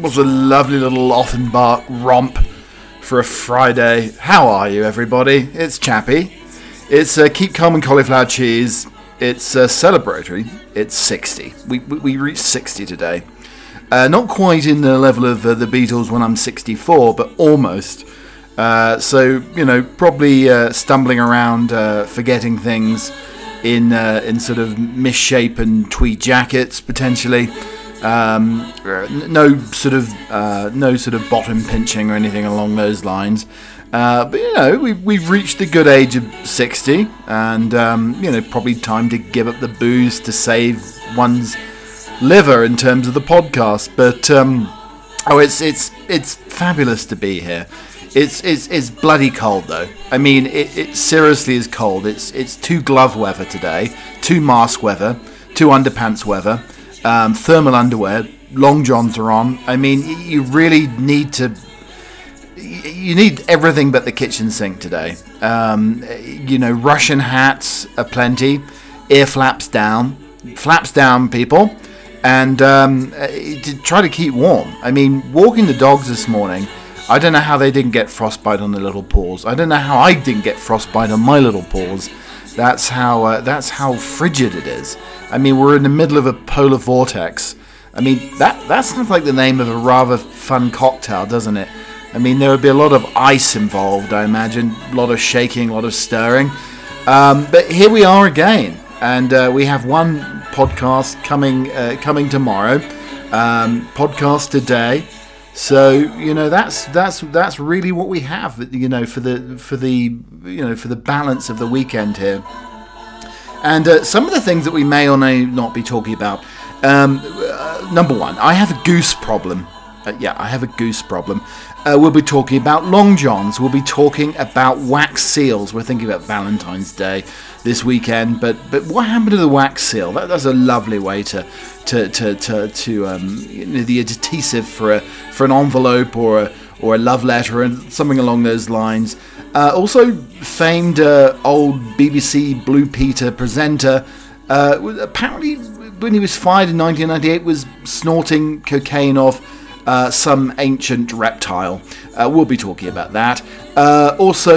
was a lovely little Offenbach romp for a Friday. How are you, everybody? It's Chappy. It's uh, Keep Calm and Cauliflower Cheese. It's uh, celebratory. It's 60. We, we, we reached 60 today. Uh, not quite in the level of uh, the Beatles when I'm 64, but almost. Uh, so, you know, probably uh, stumbling around, forgetting things in, in sort of misshapen tweed jackets, potentially. Um, no sort of uh, no sort of bottom pinching or anything along those lines. Uh, but you know, we, we've reached the good age of 60, and um, you know, probably time to give up the booze to save one's liver in terms of the podcast. But um, oh, it's it's it's fabulous to be here. It's it's it's bloody cold though. I mean, it, it seriously is cold. It's it's two glove weather today, two mask weather, two underpants weather um, thermal underwear, long johns are on. I mean, you really need to. You need everything but the kitchen sink today. Um, you know, Russian hats are plenty, ear flaps down, flaps down, people, and um, to try to keep warm. I mean, walking the dogs this morning. I don't know how they didn't get frostbite on their little paws. I don't know how I didn't get frostbite on my little paws. That's how uh, that's how frigid it is. I mean, we're in the middle of a polar vortex. I mean, that that sounds like the name of a rather fun cocktail, doesn't it? I mean, there would be a lot of ice involved, I imagine, a lot of shaking, a lot of stirring. Um, but here we are again, and uh, we have one podcast coming uh, coming tomorrow. Um, podcast today. So you know that's that's that's really what we have. You know for the for the you know for the balance of the weekend here. And uh, some of the things that we may or may not be talking about. Um, uh, number one, I have a goose problem. Uh, yeah, I have a goose problem. Uh, we'll be talking about long johns. We'll be talking about wax seals. We're thinking about Valentine's Day this weekend, but but what happened to the wax seal? That, that's a lovely way to to to to, to um, you know, the adhesive for a for an envelope or a or a love letter and something along those lines. Uh, also, famed uh, old BBC Blue Peter presenter, uh, apparently when he was fired in 1998, was snorting cocaine off uh, some ancient reptile. Uh, we'll be talking about that. Uh, also,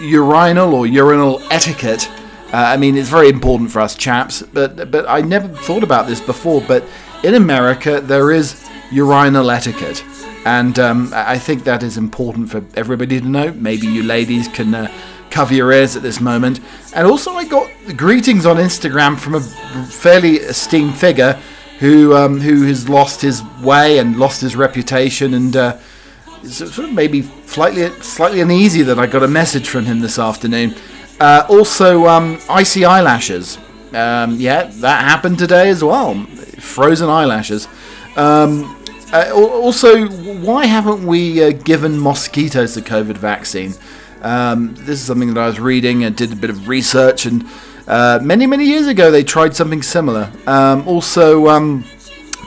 urinal or urinal etiquette. I mean, it's very important for us chaps, but but I never thought about this before. But in America, there is urinal etiquette. And um, I think that is important for everybody to know. Maybe you ladies can uh, cover your ears at this moment. And also, I got greetings on Instagram from a fairly esteemed figure who um, who has lost his way and lost his reputation, and uh, sort of maybe slightly slightly uneasy that I got a message from him this afternoon. Uh, also, um, icy eyelashes. Um, yeah, that happened today as well. Frozen eyelashes. Um, uh, also, why haven't we uh, given mosquitoes the COVID vaccine? Um, this is something that I was reading and did a bit of research, and uh, many, many years ago they tried something similar. Um, also, um,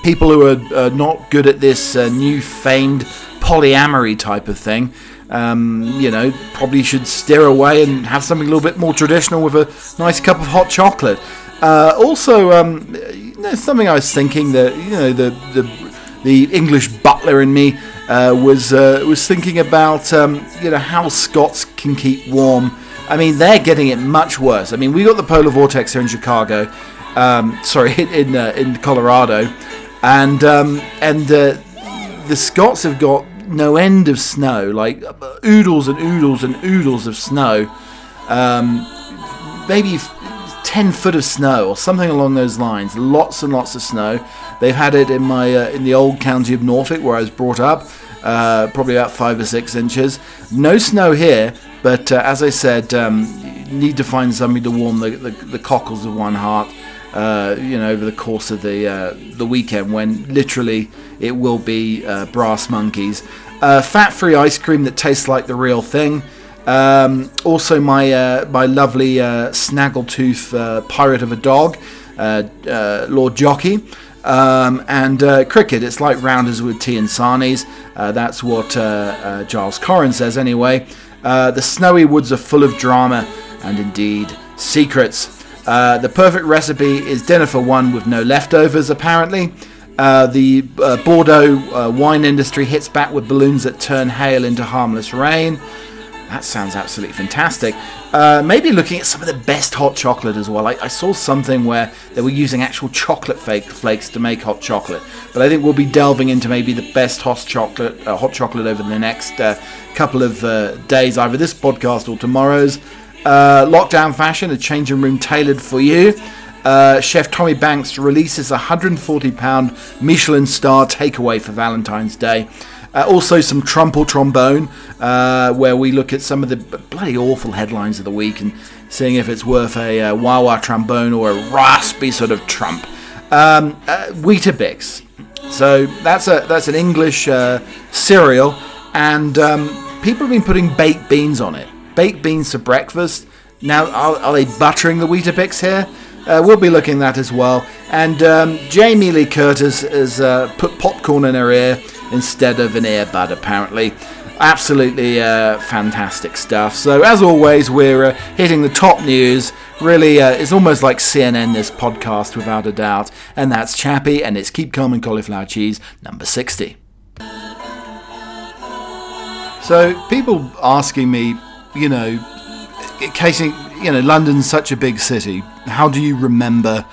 people who are uh, not good at this uh, new famed polyamory type of thing. Um, you know, probably should steer away and have something a little bit more traditional with a nice cup of hot chocolate. Uh, also, um, you know, something I was thinking that you know the the the English butler in me uh, was was thinking about um, you know how Scots can keep warm. I mean, they're getting it much worse. I mean, we got the polar vortex here in Chicago, um, sorry, in uh, in Colorado, and um, and uh, the Scots have got no end of snow, like oodles and oodles and oodles of snow. Um, maybe 10 foot of snow or something along those lines. Lots and lots of snow. They've had it in my uh, in the old county of Norfolk where I was brought up, uh, probably about five or six inches. No snow here, but uh, as I said, um, need to find something to warm the, the, the cockles of one heart. Uh, you know, over the course of the uh, the weekend, when literally it will be uh, brass monkeys. fat-free ice cream that tastes like the real thing. Um, also, my uh, my lovely uh, snaggletooth uh, pirate of a dog, Lord Jockey. Um, and uh, cricket, it's like rounders with tea and sarnies. Uh, that's what uh, uh Giles Coren says anyway. Uh, the snowy woods are full of drama, and indeed, secrets. Uh, the perfect recipe is dinner for one with no leftovers, apparently. Uh, the uh, Bordeaux uh, wine industry hits back with balloons that turn hail into harmless rain. That sounds absolutely fantastic. Uh, maybe looking at some of the best hot chocolate as well. I, I saw something where they were using actual chocolate flakes to make hot chocolate. But I think we'll be delving into maybe the best hot chocolate, uh, hot chocolate over the next uh, couple of uh, days, either this podcast or tomorrow's. Uh, lockdown fashion, a changing room tailored for you. Uh, Chef Tommy Banks releases a £140 Michelin star takeaway for Valentine's Day. Uh, also, some Trump or Trombone, uh, where we look at some of the bloody awful headlines of the week and seeing if it's worth a uh, wah trombone or a raspy sort of Trump. Um, uh, Weetabix. So that's a that's an English uh, cereal, and um, people have been putting baked beans on it. Baked beans for breakfast. Now, are, are they buttering the Weetabix here? Uh, we'll be looking at that as well. And um, Jamie Lee Curtis has uh, put popcorn in her ear instead of an earbud, apparently. Absolutely uh, fantastic stuff. So, as always, we're uh, hitting the top news. Really, uh, it's almost like CNN, this podcast, without a doubt. And that's Chappie, and it's Keep Calm and Cauliflower Cheese, number 60. So, people asking me, you know, casing, you know, London's such a big city. How do you remember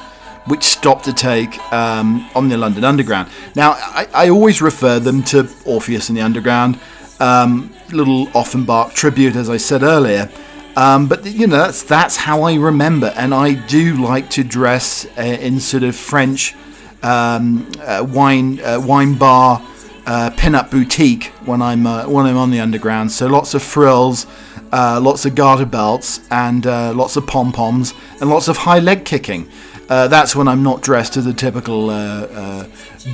which stop to take um, on the London Underground. Now, I, I, always refer them to Orpheus and the Underground, um, little Offenbach tribute, as I said earlier. Um, but you know, that's that's how I remember, and I do like to dress uh, in sort of French um, uh, wine uh, wine bar uh, pin-up boutique when I'm uh, when I'm on the underground. So lots of frills, uh, lots of garter belts, and uh, lots of pom poms, and lots of high leg kicking uh, that's when I'm not dressed as a typical uh, uh,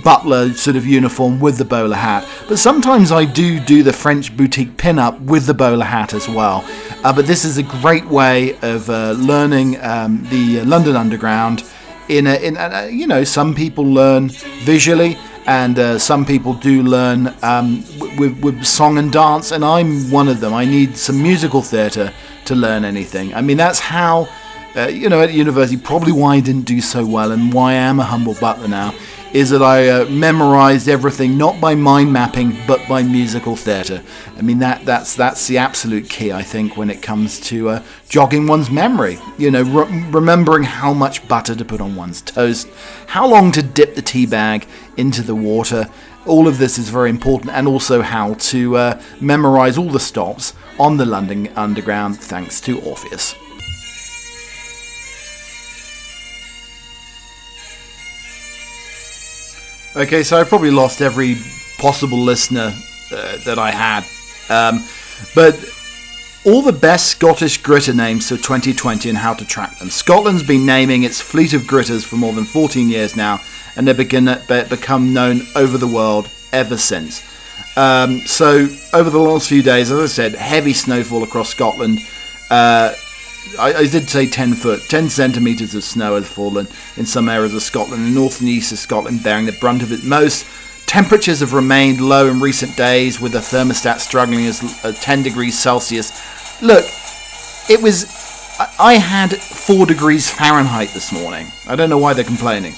butler sort of uniform with the bowler hat. But sometimes I do do the French boutique pin-up with the bowler hat as well. Uh, but this is a great way of learning um, the London Underground. In, a, in a, you know, some people learn visually, and uh, some people do learn um, with, with song and dance, and I'm one of them. I need some musical theatre to learn anything. I mean, that's how uh, you know, at university, probably why I didn't do so well and why I am a humble butler now is that I uh, memorized everything not by mind mapping but by musical theatre. I mean that that's that's the absolute key I think when it comes to uh, jogging one's memory. You know, re- remembering how much butter to put on one's toast, how long to dip the tea bag into the water. All of this is very important, and also how to uh, memorize all the stops on the London Underground thanks to Orpheus. Okay, so I probably lost every possible listener uh, that I had. Um, but all the best Scottish gritter names for 2020 and how to track them. Scotland's been naming its fleet of gritters for more than 14 years now, and they've become known over the world ever since. Um, so, over the last few days, as I said, heavy snowfall across Scotland. Uh, I, I, did say 10 foot, 10 centimetres of snow has fallen in some areas of Scotland and north and east of Scotland, bearing the brunt of it most. Temperatures have remained low in recent days, with the thermostat struggling as uh, 10 degrees Celsius. Look, it was. I had 4 degrees Fahrenheit this morning. I don't know why they're complaining.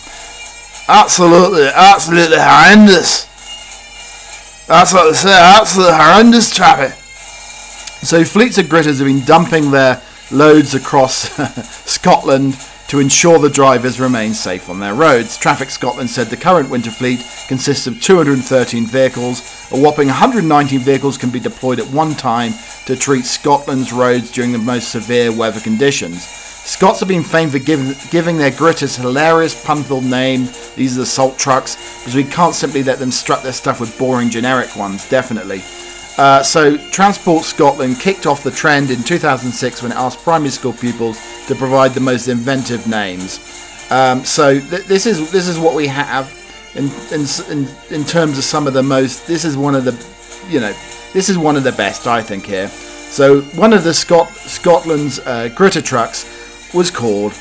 Absolutely, absolutely horrendous. That's what they say, absolutely horrendous, Trappy. So, fleets of gritters have been dumping their loads across Scotland to ensure the drivers remain safe on their roads. Traffic Scotland said the current winter fleet consists of 213 vehicles. A whopping 119 vehicles can be deployed at one time to treat Scotland's roads during the most severe weather conditions. Scots have been famed for giving, giving their gritters hilarious pun-filled name. These are the salt trucks, because we can't simply let them strut their stuff with boring generic ones, definitely. Uh, so, Transport Scotland kicked off the trend in 2006 when it asked primary school pupils to provide the most inventive names. Um, so, th- this is this is what we have in, in in terms of some of the most. This is one of the, you know, this is one of the best I think here. So, one of the Scot- Scotland's uh, gritter trucks was called.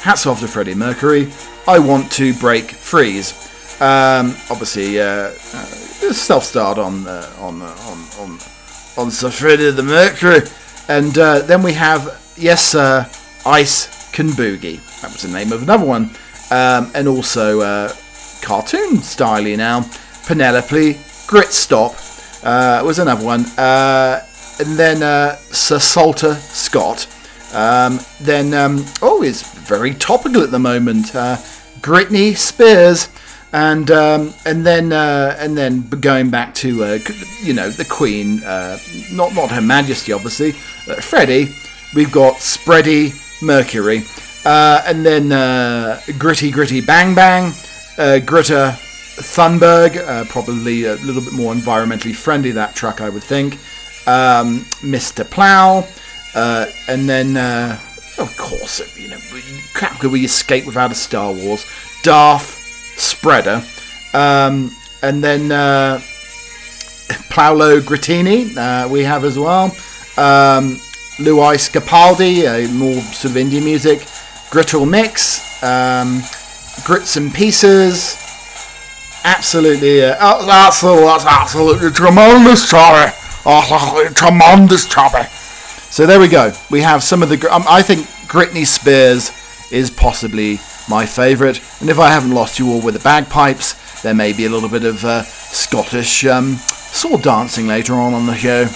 Hats off to Freddie Mercury. I want to break freeze. Um, obviously, uh, uh self start on uh, on uh, on on on Sir Freddie the Mercury, and uh, then we have yes sir, Ice Can Boogie. That was the name of another one. Um, and also uh, cartoon styly now. Penelope, Grit Stop uh, was another one. Uh, and then uh, Sir Salter Scott. Um, then, um, oh, it's very topical at the moment. Uh, Britney Spears and um, and then uh, and then going back to uh, you know the Queen, uh, not not Her Majesty, obviously, uh, Freddie. We've got Spready Mercury, uh, and then uh, Gritty Gritty Bang Bang, Greta Thunberg, probably a little bit more environmentally friendly that truck, I would think. Um, Mr. Plow, and then of course, you know, how could we escape without a Star Wars? Darth spreader. Um, and then uh, Paolo Grittini uh, we have as well. Um, Lewis Capaldi, uh, more sort of indie music. Grittle Mix, um, Grits and Pieces. Absolutely, uh, absolutely, that's absolutely tremendous, Charlie. Absolutely tremendous, Charlie. So there we go. We have some of the. Um, I think Britney Spears is possibly my favourite. And if I haven't lost you all with the bagpipes, there may be a little bit of uh, Scottish um, sword dancing later on on the show.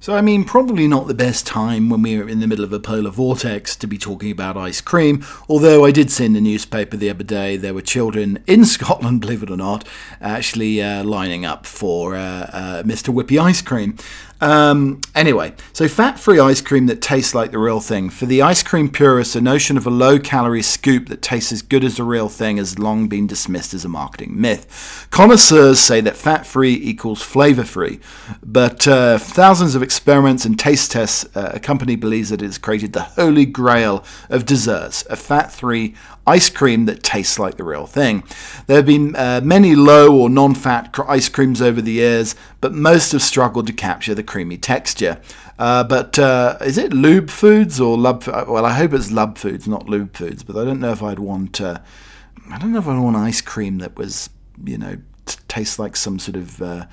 So, I mean, probably not the best time when we're in the middle of a polar vortex to be talking about ice cream, although I did see in the newspaper the other day there were children in Scotland, believe it or not, actually uh, lining up for uh, uh, Mr. Whippy ice cream. Um, anyway, so fat free ice cream that tastes like the real thing. For the ice cream purists, the notion of a low calorie scoop that tastes as good as the real thing has long been dismissed as a marketing myth. Connoisseurs say that fat free equals flavor free, but uh, thousands of experiments and taste tests, uh, a company believes that it has created the holy grail of desserts, a fat free ice cream that tastes like the real thing. There have been uh, many low or non fat ice creams over the years, but most have struggled to capture the creamy texture. Uh, but uh, is it Lube Foods or Lub? Well, I hope it's Lub Foods, not Lube Foods. But I don't know if I'd want. Uh, I don't know if I'd want ice cream that was, you know, t- tastes like some sort of uh,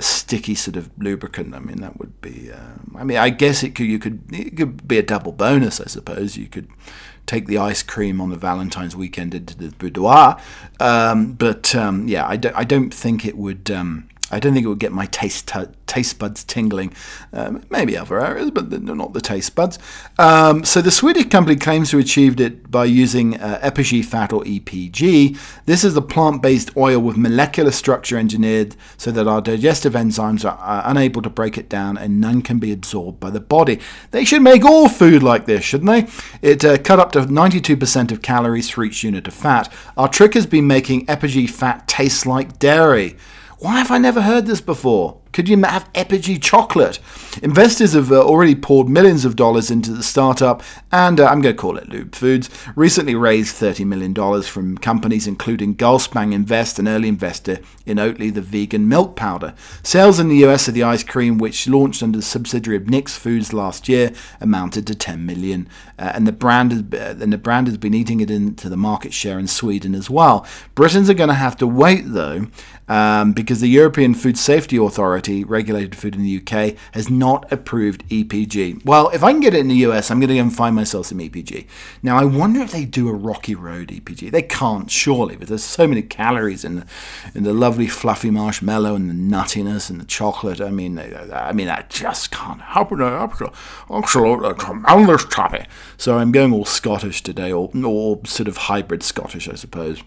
sticky sort of lubricant. I mean, that would be. Uh, I mean, I guess it could. You could. It could be a double bonus. I suppose you could take the ice cream on the Valentine's weekend into the boudoir. Um, but um, yeah, I don't, I don't think it would. Um, I don't think it would get my taste t- taste buds tingling. Um, maybe other areas, but not the taste buds. Um, so the Swedish company claims to have achieved it by using uh, fat or EPG. This is a plant-based oil with molecular structure engineered so that our digestive enzymes are, are unable to break it down and none can be absorbed by the body. They should make all food like this, shouldn't they? It uh, cut up to 92% of calories for each unit of fat. Our trick has been making EPG fat taste like dairy. Why have I never heard this before? Could you have Epigee chocolate? Investors have uh, already poured millions of dollars into the startup, and uh, I'm going to call it Lube Foods. Recently raised $30 million from companies including Gullspång Invest, an early investor in Oatly, the vegan milk powder. Sales in the US of the ice cream, which launched under the subsidiary of Nick's Foods last year, amounted to 10 million, uh, and the brand has, uh, and the brand has been eating it into the market share in Sweden as well. Britons are going to have to wait though um, because the European Food Safety Authority, regulated food in the UK, has not approved EPG. Well, if I can get it in the US, I'm going to go and find myself some EPG. Now, I wonder if they do a Rocky Road EPG. They can't, surely, but there's so many calories in the, in the lovely fluffy marshmallow and the nuttiness and the chocolate. I mean, I mean, I just can't help it. Absolutely tremendous topic. So I'm going all Scottish today, or, or sort of hybrid Scottish, I suppose.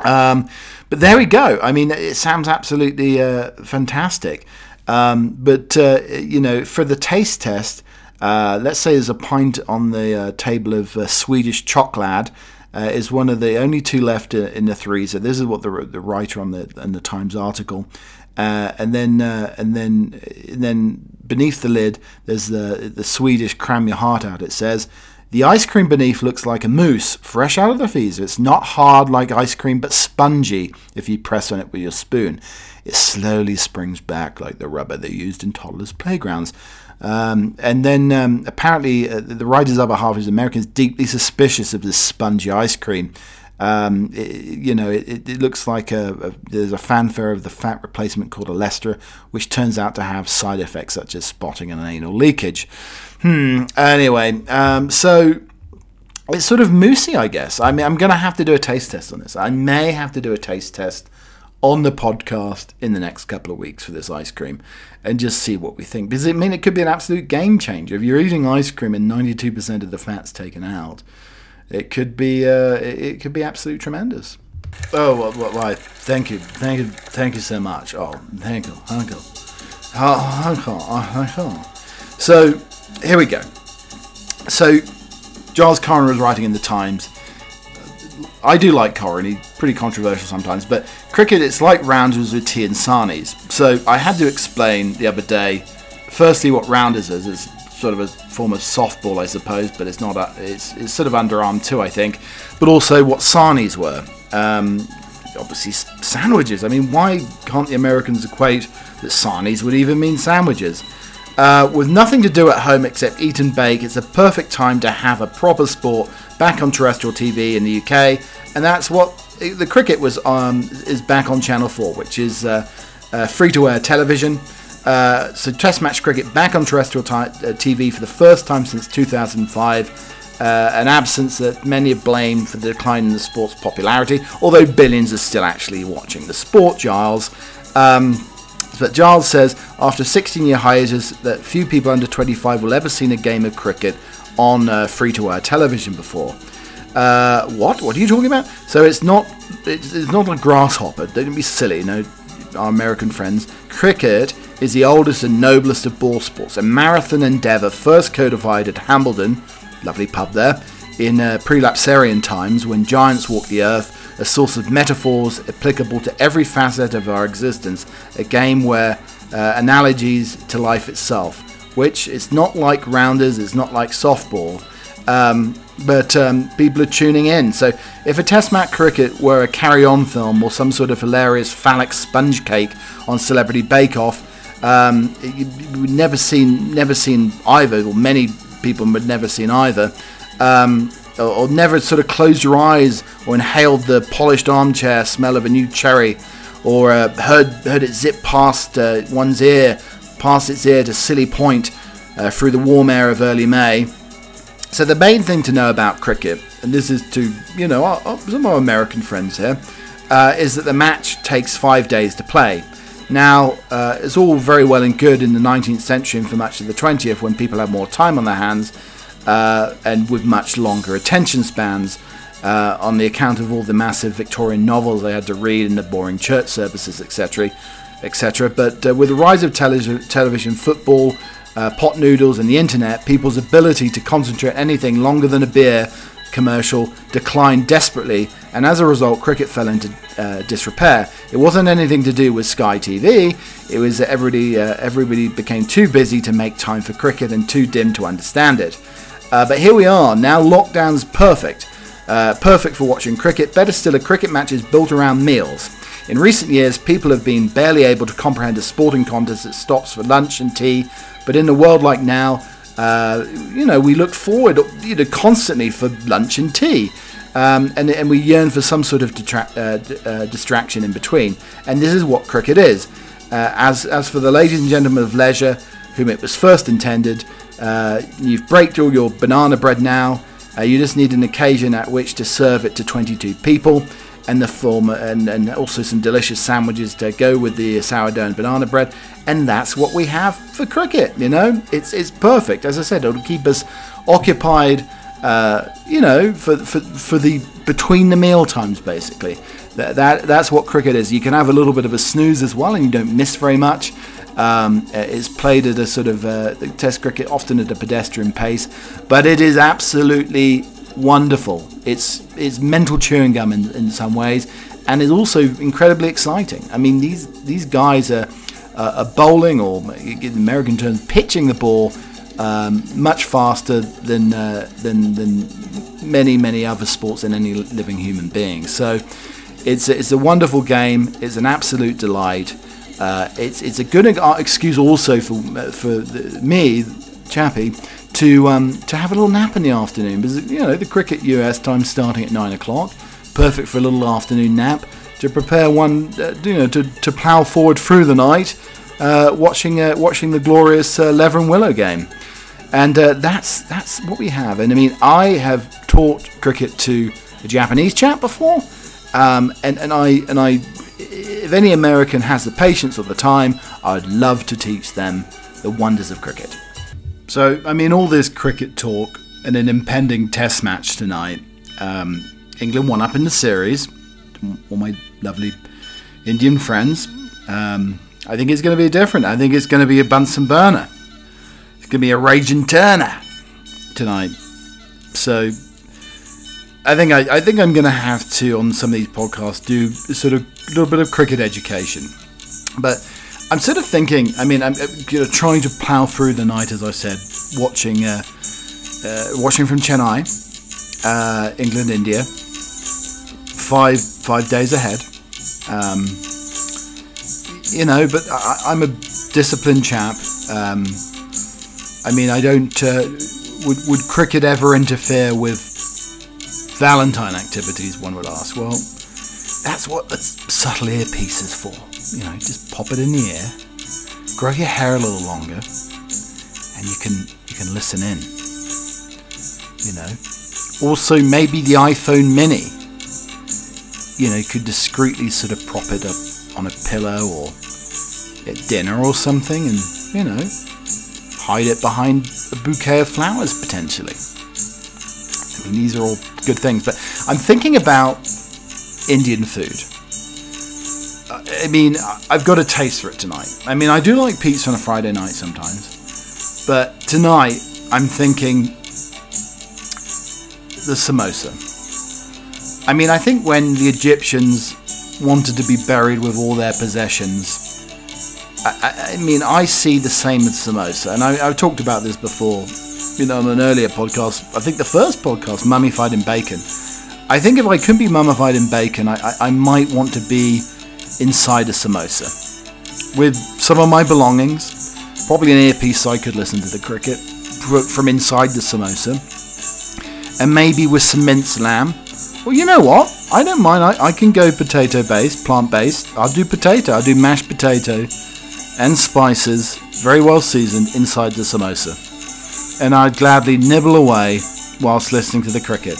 Um, but there we go. I mean, it sounds absolutely uh, fantastic. Um, but, uh, you know, for the taste test, uh, let's say there's a pint on the uh, table of uh, Swedish chocolate. Uh, is one of the only two left in the three. So this is what the, the writer on the in the Times article, and then and then and then beneath the lid there's the the Swedish cram your heart out. It says the ice cream beneath looks like a mousse, fresh out of the freezer. It's not hard like ice cream, but spongy if you press on it with your spoon. It slowly springs back like the rubber they used in toddlers' playgrounds. Um, and then um, apparently, uh, the writer's other half is Americans deeply suspicious of this spongy ice cream. Um, it, you know, it, it looks like a, a, there's a fanfare of the fat replacement called Olestra, which turns out to have side effects such as spotting and anal leakage. Hmm. Anyway, um, so it's sort of moosey, I guess. I mean, I'm going to have to do a taste test on this. I may have to do a taste test on the podcast in the next couple of weeks for this ice cream and just see what we think. Because I mean, it could be an absolute game changer. If you're eating ice cream and 92% of the fat's taken out, it could be uh, it could be absolutely tremendous. Oh, well, well, why? Thank you, thank you, thank you so much. Oh, thank you, you, oh, you, oh, you. So here we go. So Giles Coren was writing in the Times. I do like Coren. He's pretty controversial sometimes, but cricket it's like rounders with tea and sarnies. So I had to explain the other day. Firstly, what rounders is is sort of a form of softball, I suppose, but it's not. A, it's it's sort of underarm too, I think. But also what sarnies were. Um, obviously sandwiches. I mean, why can't the Americans equate that sarnies would even mean sandwiches? Uh, with nothing to do at home except eat and bake, it's a perfect time to have a proper sport back on terrestrial TV in the UK, and that's what the cricket was um, is back on Channel 4, which is uh, uh, free to air television. Uh, so Test match cricket back on terrestrial t- uh, TV for the first time since 2005. Uh, an absence that many have blamed for the decline in the sport's popularity, although billions are still actually watching the sport, Giles. Um, but Giles says after 16 year hiatus that few people under 25 will ever seen a game of cricket on uh, free to air television before. Uh, what? What are you talking about? So it's not it's, it's not a grasshopper. Don't be silly. No, our American friends. Cricket is the oldest and noblest of ball sports, a marathon endeavour first codified at Hambledon, lovely pub there, in uh, prelapsarian times when giants walked the earth a source of metaphors applicable to every facet of our existence, a game where uh, analogies to life itself, which it's not like rounders, it's not like softball, um, but um, people are tuning in. So if a Test match cricket were a carry-on film or some sort of hilarious phallic sponge cake on Celebrity Bake Off, um, you, would never seen never seen either, or many people would never seen either. Um, or, or never sort of closed your eyes or inhaled the polished armchair smell of a new cherry, or uh, heard heard it zip past uh, one's ear, past its ear to Silly Point uh, through the warm air of early May. So the main thing to know about cricket, and this is to you know our, our, some of our American friends here, uh, is that the match takes five days to play. Now, uh, it's all very well and good in the 19th century and for much of the 20th when people had more time on their hands uh, and with much longer attention spans uh, on the account of all the massive Victorian novels they had to read and the boring church services, etc., etc. But uh, with the rise of tele- television, football, uh, pot noodles, and the internet, people's ability to concentrate anything longer than a beer commercial declined desperately, and as a result, cricket fell into uh, disrepair. It wasn't anything to do with Sky TV. It was that everybody uh, everybody became too busy to make time for cricket and too dim to understand it. Uh, but here we are, now lockdown's perfect. Uh, perfect for watching cricket. Better still, a cricket match is built around meals. In recent years, people have been barely able to comprehend a sporting contest that stops for lunch and tea. But in a world like now, uh, you know, we look forward you know, constantly for lunch and tea. Um, and, and we yearn for some sort of detra- uh, uh, distraction in between. And this is what cricket is. Uh, as, as for the ladies and gentlemen of leisure, whom it was first intended, uh, you've braked all your banana bread now. Uh, you just need an occasion at which to serve it to 22 people, and the form and, and also some delicious sandwiches to go with the sourdough and banana bread. And that's what we have for cricket. You know, it's it's perfect. As I said, it'll keep us occupied. Uh, you know, for, for for the between the meal times, basically. That, that that's what cricket is. You can have a little bit of a snooze as well, and you don't miss very much. Um, it's played at a sort of uh, Test cricket, often at a pedestrian pace, but it is absolutely wonderful. It's it's mental chewing gum in, in some ways, and it's also incredibly exciting. I mean, these these guys are, uh, are bowling or in American terms, pitching the ball um, much faster than uh, than than many many other sports and any living human being. So. It's a, it's a wonderful game. It's an absolute delight. Uh, it's it's a good excuse also for for the, me, Chappie, to um, to have a little nap in the afternoon because you know the cricket US time starting at nine o'clock, perfect for a little afternoon nap to prepare one uh, you know to, to plough forward through the night, uh, watching uh, watching the glorious uh, Leather and Willow game. And uh, that's that's what we have. And I mean, I have taught cricket to a Japanese chap before, um, and and I and I, if any American has the patience or the time, I'd love to teach them the wonders of cricket. So I mean, all this cricket talk and an impending Test match tonight. Um, England won up in the series. All my lovely Indian friends. Um, I think it's going to be different. I think it's going to be a Bunsen burner. It's going to be a raging turner tonight. So I think I, I think I'm going to have to on some of these podcasts do sort of a little bit of cricket education. But I'm sort of thinking. I mean, I'm you know, trying to plow through the night, as I said, watching uh, uh, watching from Chennai, uh, England, India. Five five days ahead. Um, you know, but I, am a disciplined chap. Um, I mean, I don't. Uh, would would cricket ever interfere with Valentine activities? One would ask. Well, that's what the subtle earpiece is for. You know, just pop it in the air, grow your hair a little longer, and you can you can listen in. You know. Also, maybe the iPhone Mini. You know, could discreetly sort of prop it up on a pillow or at dinner or something and, you know, hide it behind a bouquet of flowers potentially. I mean, these are all good things, but I'm thinking about Indian food. I mean, I've got a taste for it tonight. I mean, I do like pizza on a Friday night sometimes, but tonight I'm thinking the samosa. I mean, I think when the Egyptians wanted to be buried with all their possessions, I, I, mean, I see the same with samosa, and I, have talked about this before, you know, on an earlier podcast. I think the first podcast, mummified in bacon. I think if I couldn't be mummified in bacon, I, I, I might want to be inside a samosa with some of my belongings, probably an earpiece so I could listen to the cricket from inside the samosa, and maybe with some minced lamb. Well, you know what? I don't mind. I, I can go potato based, plant based. I'll do potato. I'll do mashed potato and spices, very well seasoned, inside the samosa. And I'd gladly nibble away whilst listening to the cricket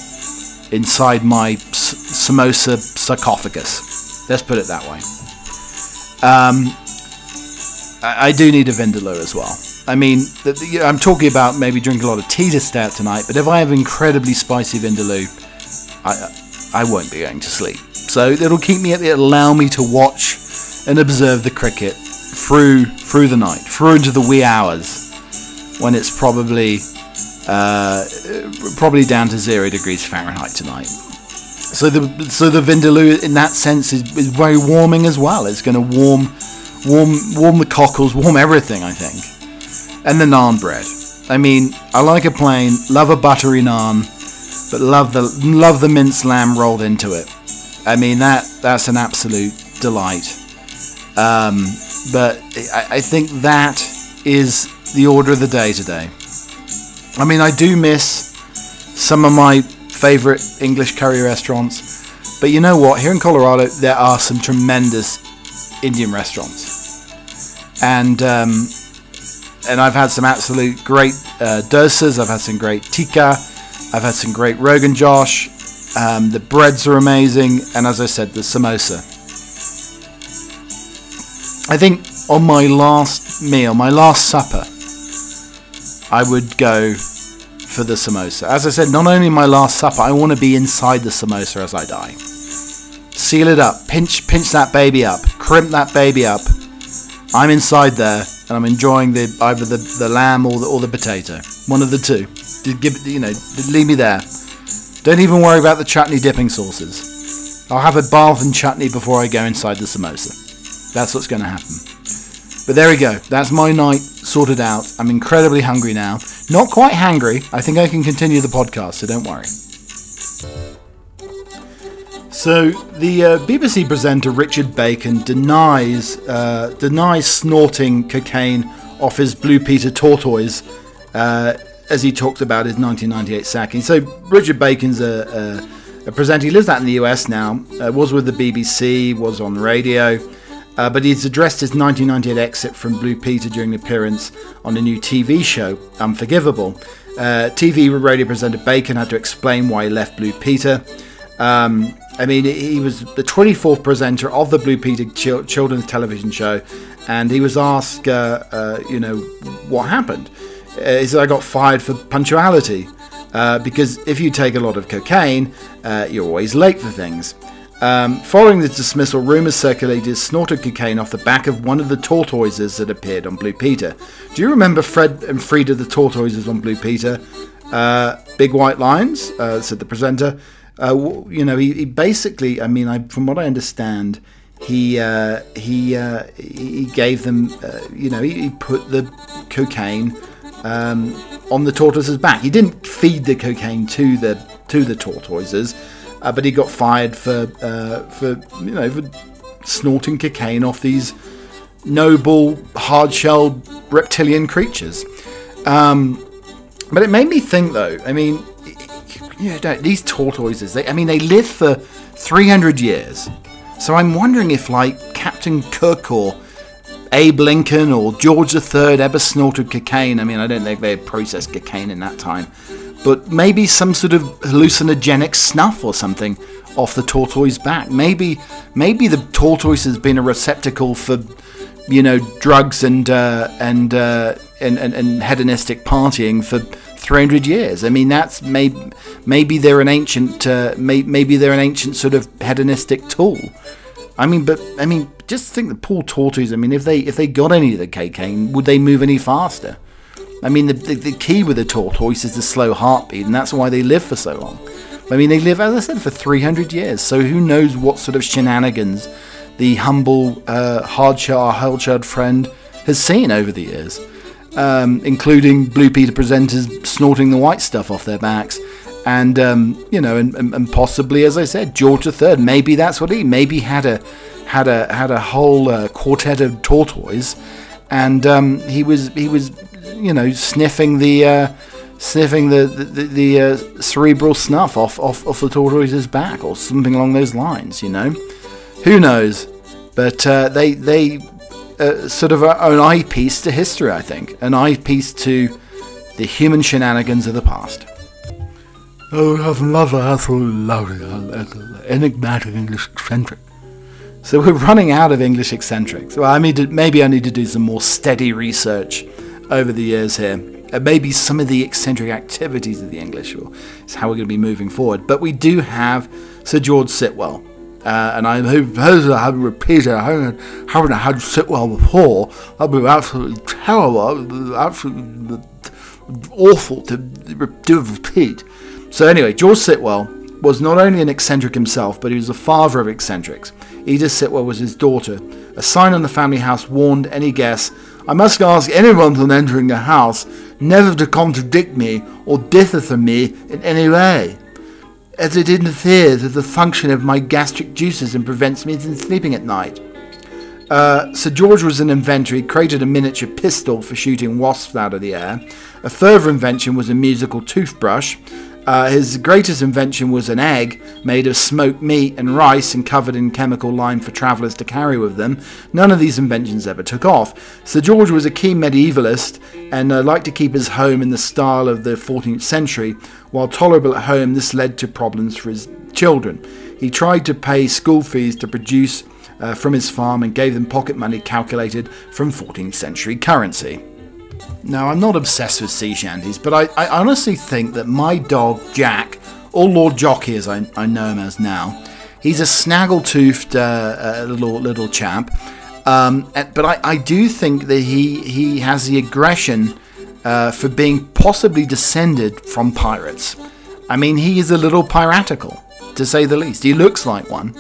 inside my s- samosa sarcophagus. Let's put it that way. Um, I, I, do need a vindaloo as well. I mean, the, the, I'm talking about maybe drinking a lot of tea to start tonight, but if I have incredibly spicy vindaloo, I, I won't be going to sleep. So it'll keep me, it'll allow me to watch and observe the cricket through through the night, through into the wee hours, when it's probably uh, probably down to zero degrees Fahrenheit tonight. So the so the vindaloo in that sense is, is very warming as well. It's going to warm warm warm the cockles, warm everything. I think, and the naan bread. I mean, I like a plain, love a buttery naan, but love the love the minced lamb rolled into it. I mean that that's an absolute delight. Um, but I, I think that is the order of the day today. I mean, I do miss some of my favorite English curry restaurants, but you know what? Here in Colorado, there are some tremendous Indian restaurants, and um, and I've had some absolute great uh, dosas. I've had some great tikka. I've had some great Rogan Josh. Um, the breads are amazing, and as I said, the samosa. I think on my last meal, my last supper, I would go for the samosa. As I said, not only my last supper, I want to be inside the samosa as I die. Seal it up, pinch, pinch that baby up, crimp that baby up. I'm inside there, and I'm enjoying the either the, the lamb or the or the potato, one of the two. Give you know, leave me there. Don't even worry about the chutney dipping sauces. I'll have a bath and chutney before I go inside the samosa. That's what's going to happen. But there we go. That's my night sorted out. I'm incredibly hungry now. Not quite hangry. I think I can continue the podcast, so don't worry. So the uh, BBC presenter Richard Bacon denies uh, denies snorting cocaine off his Blue Peter tortoise uh, as he talks about his 1998 sacking. So Richard Bacon's a, a, a presenter. He lives out in the US now. Uh, was with the BBC. Was on radio. Uh, but he's addressed his 1998 exit from Blue Peter during an appearance on a new TV show, Unforgivable. Uh, TV radio presenter Bacon had to explain why he left Blue Peter. Um, I mean, he was the 24th presenter of the Blue Peter Chil- children's television show, and he was asked, uh, uh, you know, what happened. Uh, he said, I got fired for punctuality. Uh, because if you take a lot of cocaine, you're always late for things. Um, following the dismissal, rumours circulated snorted cocaine off the back of one of the tortoises that appeared on Blue Peter. Do you remember Fred and Freda the tortoises on Blue Peter? Uh, big white lines, uh, said the presenter. Uh, you know, he, he, basically, I mean, I, from what I understand, he uh, he uh, he gave them, you know, he, he, put the cocaine um, on the tortoise's back. He didn't feed the cocaine to the to the tortoises uh, but he got fired for uh, for you know for snorting cocaine off these noble hard-shelled reptilian creatures. Um, but it made me think, though. I mean, you know, these tortoises. They, I mean, they live for 300 years. So I'm wondering if, like Captain Cook or Abe Lincoln or George III ever snorted cocaine. I mean, I don't think they processed cocaine in that time but maybe some sort of hallucinogenic snuff or something off the tortoise back. Maybe maybe the tortoise has been a receptacle for you know drugs and uh, and, uh, and, and and hedonistic partying for 300 years. I mean that's maybe maybe they're an ancient uh, may, maybe they're an ancient sort of hedonistic tool. I mean, but I mean, just think the poor tortoise. I mean, if they if they got any of the cocaine, would they move any faster? I mean, the, the, the, key with the tortoise is the slow heartbeat, and that's why they live for so long. I mean, they live, as I said, for 300 years, so who knows what sort of shenanigans the humble, uh, hard-shelled, hard friend has seen over the years, um, including Blue Peter presenters snorting the white stuff off their backs. And um, you know, and, and, possibly, as I said, George III. Maybe that's what he. Maybe had a had a had a whole uh, quartet of tortoise, and um, he was he was you know, sniffing the uh, sniffing the the, the uh, cerebral snuff off, off off the tortoise's back or something along those lines. You know, who knows? But uh, they they uh, sort of are an eyepiece to history. I think an eyepiece to the human shenanigans of the past. Oh, I've absolutely enigmatic English eccentric. So we're running out of English eccentrics. Well, I mean, maybe I need to do some more steady research over the years here. Uh, maybe some of the eccentric activities of the English is how we're going to be moving forward. But we do have Sir George Sitwell. Uh, and I hope I have repeated, I haven't, haven't had Sitwell before. That'd be absolutely terrible, absolutely awful to a repeat. So anyway, George Sitwell was not only an eccentric himself, but he was the father of eccentrics. Edith Sitwell was his daughter. A sign on the family house warned any guest I must ask anyone on entering the house never to contradict me or differ from me in any way, as it interferes with the function of my gastric juices and prevents me from sleeping at night. Uh, Sir George was an inventor. He created a miniature pistol for shooting wasps out of the air. A further invention was a musical toothbrush, uh, his greatest invention was an egg made of smoked meat and rice and covered in chemical lime for travellers to carry with them. None of these inventions ever took off. Sir George was a keen medievalist and uh, liked to keep his home in the style of the 14th century. While tolerable at home, this led to problems for his children. He tried to pay school fees to produce uh, from his farm and gave them pocket money calculated from 14th century currency. Now, I'm not obsessed with sea shanties, but I, I honestly think that my dog, Jack, or Lord Jockey as I, I know him as now, he's a snaggle-toothed uh, uh, little, little chap. Um, but I, I do think that he, he has the aggression uh, for being possibly descended from pirates. I mean, he is a little piratical, to say the least. He looks like one.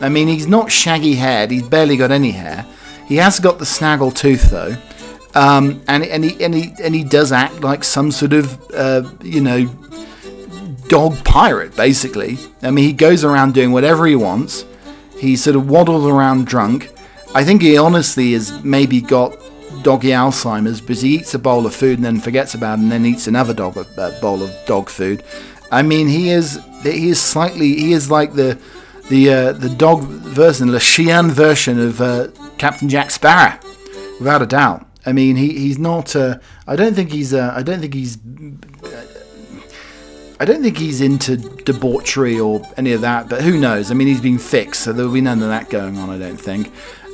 I mean, he's not shaggy haired, he's barely got any hair. He has got the snaggle tooth, though. Um, and and he and he and he does act like some sort of uh, you know dog pirate, basically. I mean, he goes around doing whatever he wants. He sort of waddles around drunk. I think he honestly has maybe got doggy Alzheimer's because he eats a bowl of food and then forgets about it and then eats another dog bowl of dog food. I mean, he is he is slightly he is like the the uh, the dog version, the Xi'an version of uh, Captain Jack Sparrow, without a doubt. I mean, he, he's not. Uh, I don't think he's. Uh, I don't think he's. I don't think he's into debauchery or any of that. But who knows? I mean, he's been fixed, so there'll be none of that going on. I don't think.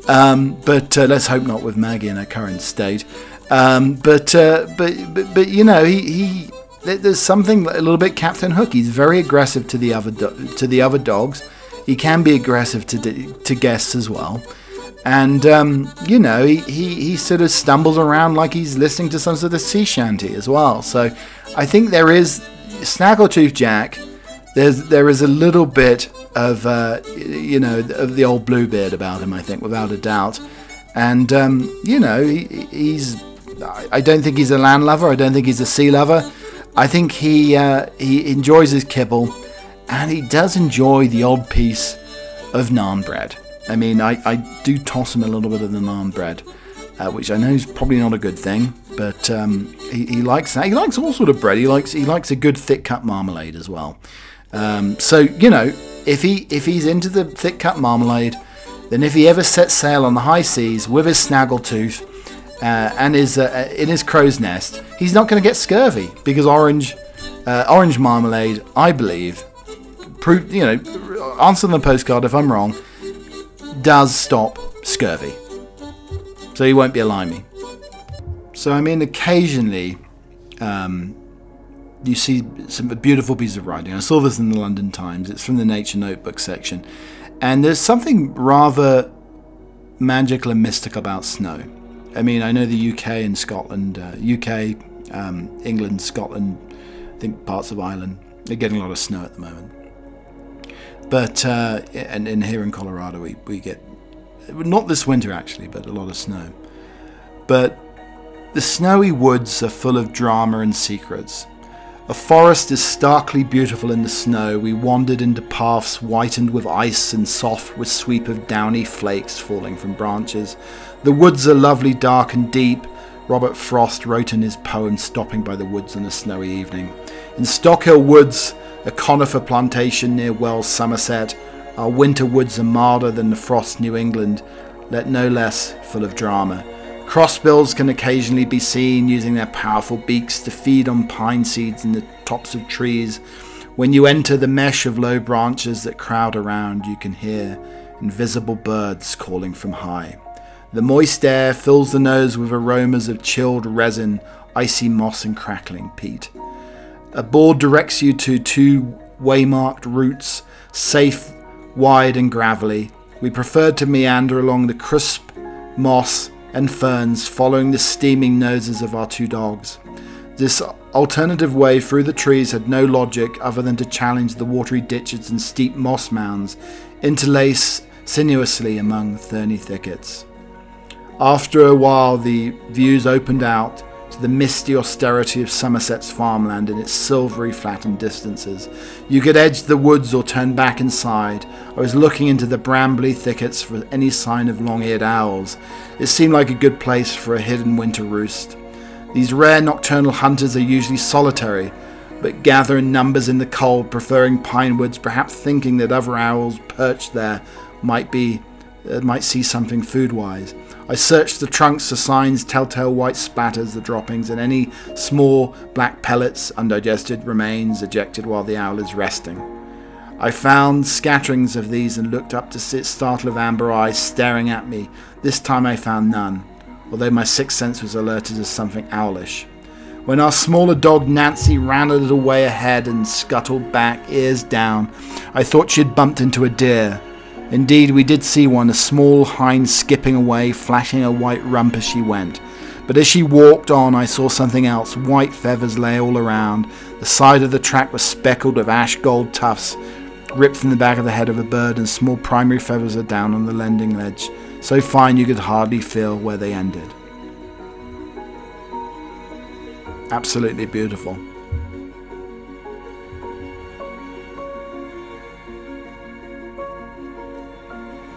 Um, but uh, let's hope not with Maggie in her current state. Um, but, uh, but but but you know, he, he there's something a little bit Captain Hook. He's very aggressive to the other do- to the other dogs. He can be aggressive to to guests as well. And um, you know, he, he, he sort of stumbles around like he's listening to some sort of sea shanty as well. So I think there is Snaggletooth Jack. There's there is a little bit of uh, you know of the old Bluebeard about him. I think without a doubt. And um, you know, he, he's I don't think he's a land lover. I don't think he's a sea lover. I think he uh, he enjoys his kibble, and he does enjoy the odd piece of naan bread. I mean, I, I do toss him a little bit of the naan bread, uh, which I know is probably not a good thing, but um, he, he likes that. He likes all sort of bread. He likes he likes a good thick cut marmalade as well. Um, so you know, if he if he's into the thick cut marmalade, then if he ever sets sail on the high seas with his snaggletooth uh, and is uh, in his crow's nest, he's not going to get scurvy because orange, uh, orange marmalade, I believe, pro- you know, answer the postcard if I'm wrong, does stop scurvy. So he won't be a limey. So I mean, occasionally, um, you see some beautiful piece of writing. I saw this in the London Times. It's from the Nature Notebook section, and there's something rather magical and mystic about snow. I mean, I know the UK and Scotland, uh, UK, um, England, Scotland, I think parts of Ireland, they're getting a lot of snow at the moment. But, uh, and, and here in Colorado, we, we get, not this winter actually, but a lot of snow. But the snowy woods are full of drama and secrets. A forest is starkly beautiful in the snow. We wandered into paths whitened with ice and soft with sweep of downy flakes falling from branches. The woods are lovely, dark, and deep. Robert Frost wrote in his poem Stopping by the Woods on a Snowy Evening. In Stockhill Woods, a conifer plantation near Wells, Somerset, our winter woods are milder than the frost New England, yet no less full of drama. Crossbills can occasionally be seen using their powerful beaks to feed on pine seeds in the tops of trees. When you enter the mesh of low branches that crowd around, you can hear invisible birds calling from high. The moist air fills the nose with aromas of chilled resin, icy moss, and crackling peat. A board directs you to two waymarked routes, safe, wide, and gravelly. We preferred to meander along the crisp moss and ferns, following the steaming noses of our two dogs. This alternative way through the trees had no logic other than to challenge the watery ditches and steep moss mounds, interlace sinuously among thorny thickets. After a while, the views opened out to the misty austerity of Somerset's farmland in its silvery flattened distances. You could edge the woods or turn back inside. I was looking into the brambly thickets for any sign of long eared owls. It seemed like a good place for a hidden winter roost. These rare nocturnal hunters are usually solitary, but gather in numbers in the cold, preferring pine woods, perhaps thinking that other owls perched there might be uh, might see something food wise. I searched the trunks for signs, telltale white spatters, the droppings, and any small black pellets, undigested remains ejected while the owl is resting. I found scatterings of these and looked up to see its startle of amber eyes staring at me. This time I found none, although my sixth sense was alerted as something owlish. When our smaller dog Nancy ran a little way ahead and scuttled back, ears down, I thought she had bumped into a deer. Indeed, we did see one, a small hind skipping away, flashing a white rump as she went. But as she walked on, I saw something else. White feathers lay all around. The side of the track was speckled with ash gold tufts, ripped from the back of the head of a bird, and small primary feathers are down on the landing ledge, so fine you could hardly feel where they ended. Absolutely beautiful.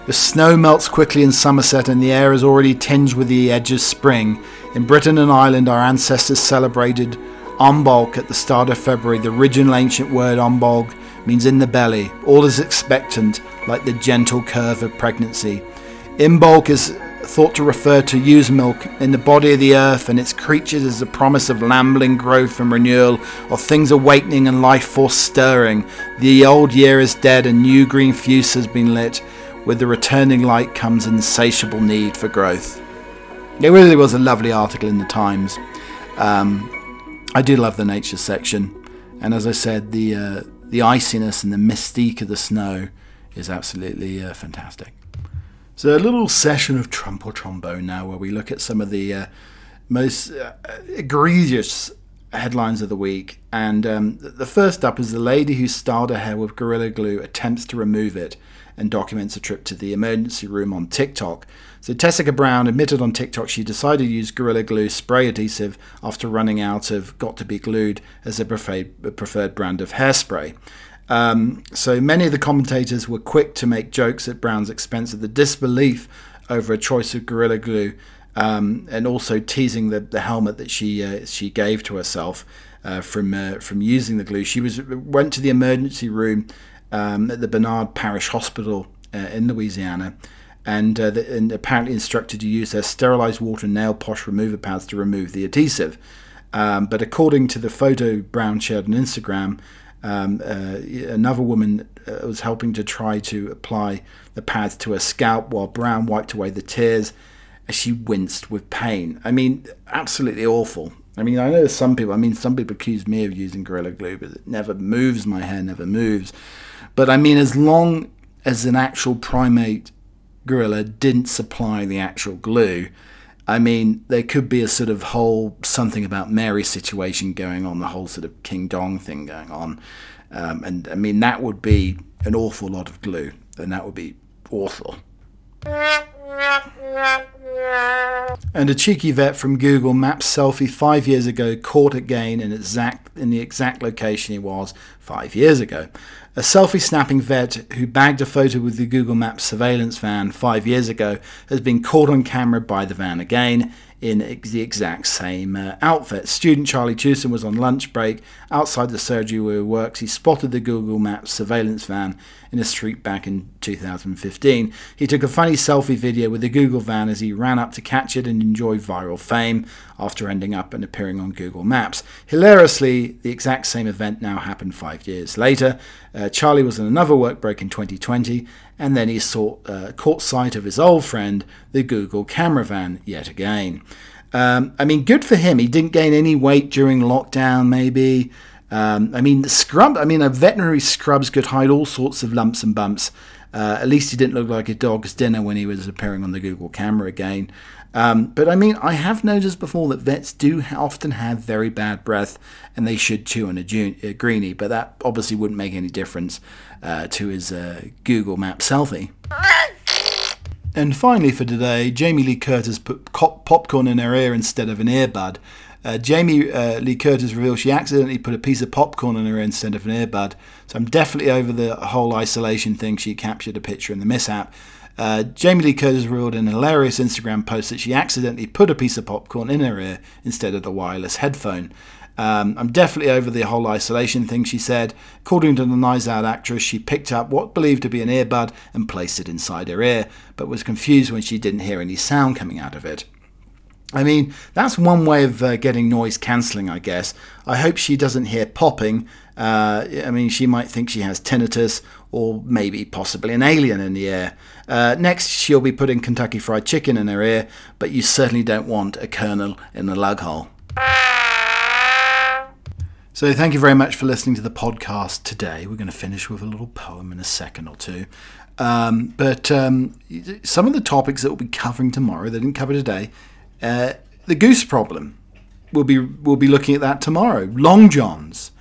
The snow melts quickly in Somerset and the air is already tinged with the edge of spring. In Britain and Ireland, our ancestors celebrated Imbolc at the start of February. The original ancient word Imbolg means in the belly. All is expectant, like the gentle curve of pregnancy. Imbolc is thought to refer to ewe's milk in the body of the earth and its creatures as the promise of lambling growth and renewal, of things awakening and life force stirring. The old year is dead and new green fuse has been lit. With the returning light comes insatiable need for growth. It really was a lovely article in the Times. Um, I do love the nature section, and as I said, the uh, the iciness and the mystique of the snow is absolutely uh, fantastic. So a little session of trump or trombone now, where we look at some of the uh, most uh, egregious headlines of the week. And um, the first up is the lady who styled her hair with Gorilla Glue attempts to remove it and documents a trip to the emergency room on TikTok. So Tessica Brown admitted on TikTok she decided to use Gorilla Glue spray adhesive after running out of Got to Be Glued as a preferred, brand of hairspray. Um, so many of the commentators were quick to make jokes at Brown's expense of the disbelief over a choice of Gorilla Glue um, and also teasing the, the helmet that she uh, she gave to herself uh, from uh, from using the glue. She was went to the emergency room um, at the Bernard Parish Hospital uh, in Louisiana. And, uh, the, and, apparently instructed to use their sterilized water nail polish remover pads to remove the adhesive. Um, but according to the photo Brown shared on Instagram, um, uh, another woman was helping to try to apply the pads to her scalp while Brown wiped away the tears as she winced with pain. I mean, absolutely awful. I mean, I know some people, I mean, some people accuse me of using Gorilla Glue, but it never moves, my hair never moves. But I mean, as long as an actual primate gorilla didn't supply the actual glue, I mean, there could be a sort of whole something about Mary situation going on, the whole sort of King Dong thing going on. Um, and I mean, that would be an awful lot of glue, and that would be awful. And a cheeky vet from Google Maps selfie five years ago caught again in, exact, in the exact location he was five years ago. A selfie snapping vet who bagged a photo with the Google Maps surveillance van five years ago has been caught on camera by the van again in the exact same uh, outfit. Student Charlie Tucson was on lunch break outside the surgery where he works. He spotted the Google Maps surveillance van in a street back in 2015. He took a funny selfie video with the Google van as he ran up to catch it and enjoy viral fame after ending up and appearing on Google Maps. Hilariously, the exact same event now happened five years later. Uh, Charlie was in another work break in 2020 and then he saw, uh, caught sight of his old friend, the Google camera van, yet again. Um, I mean, good for him. He didn't gain any weight during lockdown, maybe. Um, I mean, scrub. I mean, a veterinary scrubs could hide all sorts of lumps and bumps. Uh, at least he didn't look like a dog's dinner when he was appearing on the Google camera again. Um, but I mean, I have noticed before that vets do often have very bad breath, and they should chew on a, a greenie. But that obviously wouldn't make any difference uh, to his uh, Google Map selfie. And finally, for today, Jamie Lee Curtis put popcorn in her ear instead of an earbud. Uh, Jamie uh, Lee Curtis revealed she accidentally put a piece of popcorn in her ear instead of an earbud. So I'm definitely over the whole isolation thing. She captured a picture in the mishap. Uh, Jamie Lee Curtis revealed in a hilarious Instagram post that she accidentally put a piece of popcorn in her ear instead of the wireless headphone. Um, I'm definitely over the whole isolation thing, she said. According to the Knives Out actress, she picked up what believed to be an earbud and placed it inside her ear, but was confused when she didn't hear any sound coming out of it. I mean, that's one way of uh, getting noise cancelling, I guess. I hope she doesn't hear popping. Uh, I mean, she might think she has tinnitus or maybe possibly an alien in the air. Uh, next, she'll be putting Kentucky Fried Chicken in her ear, but you certainly don't want a kernel in the lug hole. So, thank you very much for listening to the podcast today. We're going to finish with a little poem in a second or two. Um, but um, some of the topics that we'll be covering tomorrow, they didn't cover today. Uh, the goose problem. We'll be we'll be looking at that tomorrow. Long johns,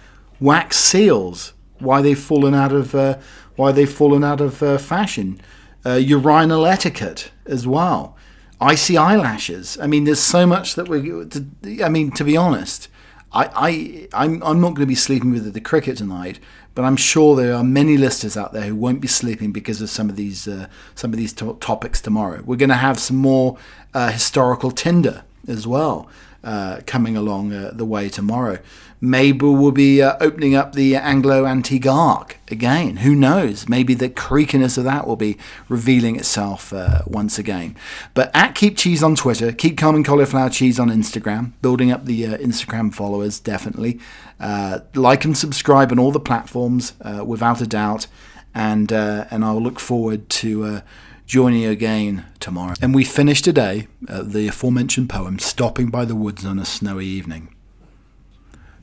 wax seals, why they've fallen out of uh, why they've fallen out of uh, fashion. Uh, urinal etiquette as well. Icy eyelashes. I mean, there's so much that we. I mean, to be honest, I, I I'm, I'm not going to be sleeping with the cricket tonight, but I'm sure there are many listeners out there who won't be sleeping because of some of these uh, some of these to- topics tomorrow. We're going to have some more uh, historical Tinder as well. Uh, coming along uh, the way tomorrow. Maybe we'll be uh, opening up the Anglo Antique Arc again. Who knows? Maybe the creakiness of that will be revealing itself uh, once again. But at Keep Cheese on Twitter, Keep Calm and Cauliflower Cheese on Instagram, building up the uh, Instagram followers definitely. Uh, like and subscribe on all the platforms without a doubt. And, and I'll look forward to joining you again tomorrow. And we finish today the aforementioned poem, Stopping by the Woods on a Snowy Evening.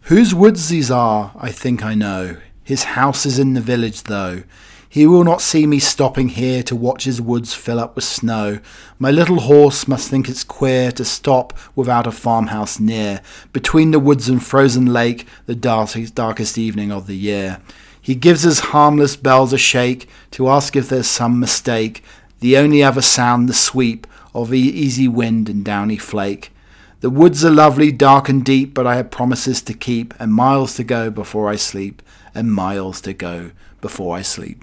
Whose woods these are, I think I know. His house is in the village, though. He will not see me stopping here to watch his woods fill up with snow. My little horse must think it's queer to stop without a farmhouse near, between the woods and frozen lake, the darkest, darkest evening of the year. He gives his harmless bells a shake to ask if there's some mistake the only other sound the sweep of the easy wind and downy flake. The woods are lovely, dark and deep, but I have promises to keep, and miles to go before I sleep, and miles to go before I sleep.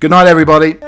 Good night, everybody.